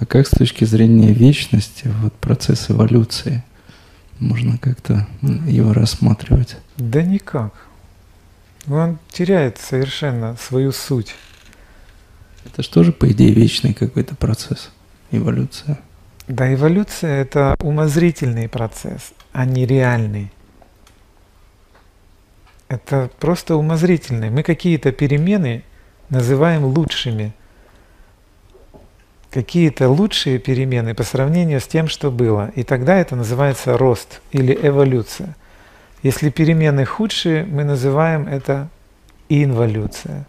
А как с точки зрения вечности, вот процесс эволюции, можно как-то его рассматривать? Да никак. Он теряет совершенно свою суть. Это же тоже, по идее, вечный какой-то процесс, эволюция. Да, эволюция – это умозрительный процесс, а не реальный. Это просто умозрительный. Мы какие-то перемены называем лучшими. Какие-то лучшие перемены по сравнению с тем, что было. И тогда это называется рост или эволюция. Если перемены худшие, мы называем это инволюция.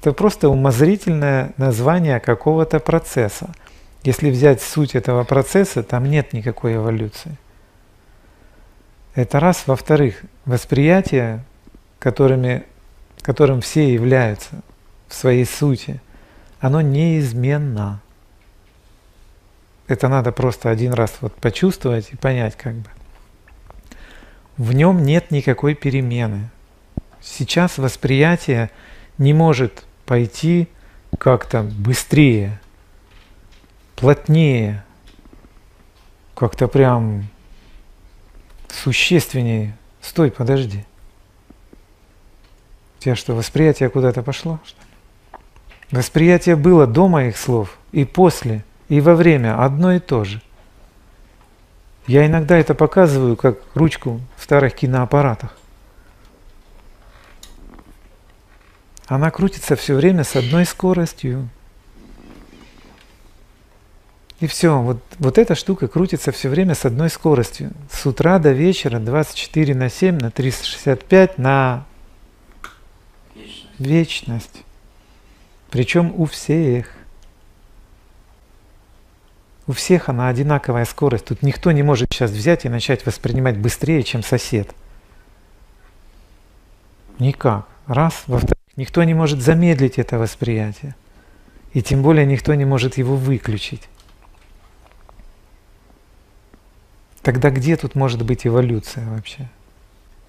Это просто умозрительное название какого-то процесса. Если взять суть этого процесса, там нет никакой эволюции. Это раз. Во-вторых, восприятие, которыми, которым все являются в своей сути, оно неизменно. Это надо просто один раз вот почувствовать и понять как бы. В нем нет никакой перемены. Сейчас восприятие не может пойти как-то быстрее, плотнее, как-то прям существеннее. Стой, подожди. У тебя что, восприятие куда-то пошло? Восприятие было до моих слов и после, и во время одно и то же. Я иногда это показываю как ручку в старых киноаппаратах. Она крутится все время с одной скоростью. И все, вот, вот эта штука крутится все время с одной скоростью. С утра до вечера 24 на 7, на 365, на вечность. вечность. Причем у всех. У всех она одинаковая скорость. Тут никто не может сейчас взять и начать воспринимать быстрее, чем сосед. Никак. Раз. Во-вторых, никто не может замедлить это восприятие. И тем более никто не может его выключить. Тогда где тут может быть эволюция вообще?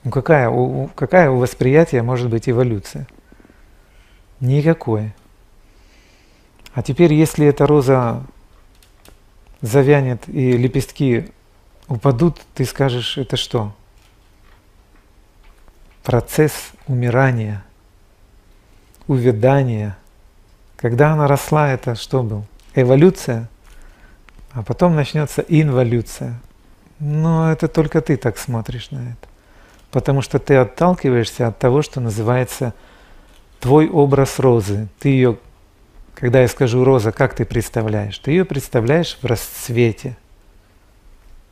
Ну какая у, какая у восприятия может быть эволюция? Никакой. А теперь, если эта роза завянет и лепестки упадут, ты скажешь, это что? Процесс умирания, увядания. Когда она росла, это что был? Эволюция, а потом начнется инволюция. Но это только ты так смотришь на это. Потому что ты отталкиваешься от того, что называется твой образ розы. Ты ее, когда я скажу роза, как ты представляешь? Ты ее представляешь в расцвете.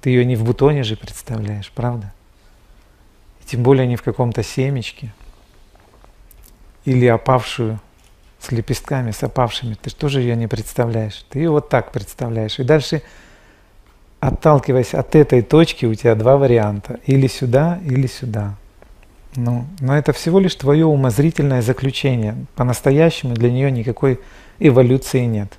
Ты ее не в бутоне же представляешь, правда? И тем более не в каком-то семечке. Или опавшую с лепестками, с опавшими. Ты тоже ее не представляешь. Ты ее вот так представляешь. И дальше отталкиваясь от этой точки, у тебя два варианта. Или сюда, или сюда. Ну, но это всего лишь твое умозрительное заключение. По-настоящему для нее никакой эволюции нет.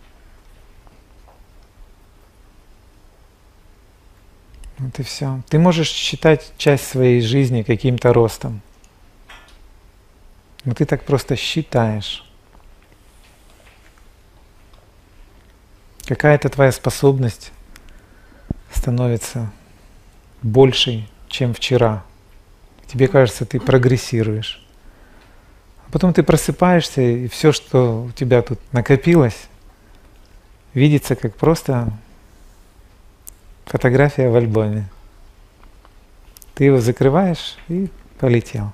Вот и все. Ты можешь считать часть своей жизни каким-то ростом. Но ты так просто считаешь. Какая-то твоя способность становится большей, чем вчера. Тебе кажется, ты прогрессируешь. Потом ты просыпаешься, и все, что у тебя тут накопилось, видится как просто фотография в альбоме. Ты его закрываешь и полетел.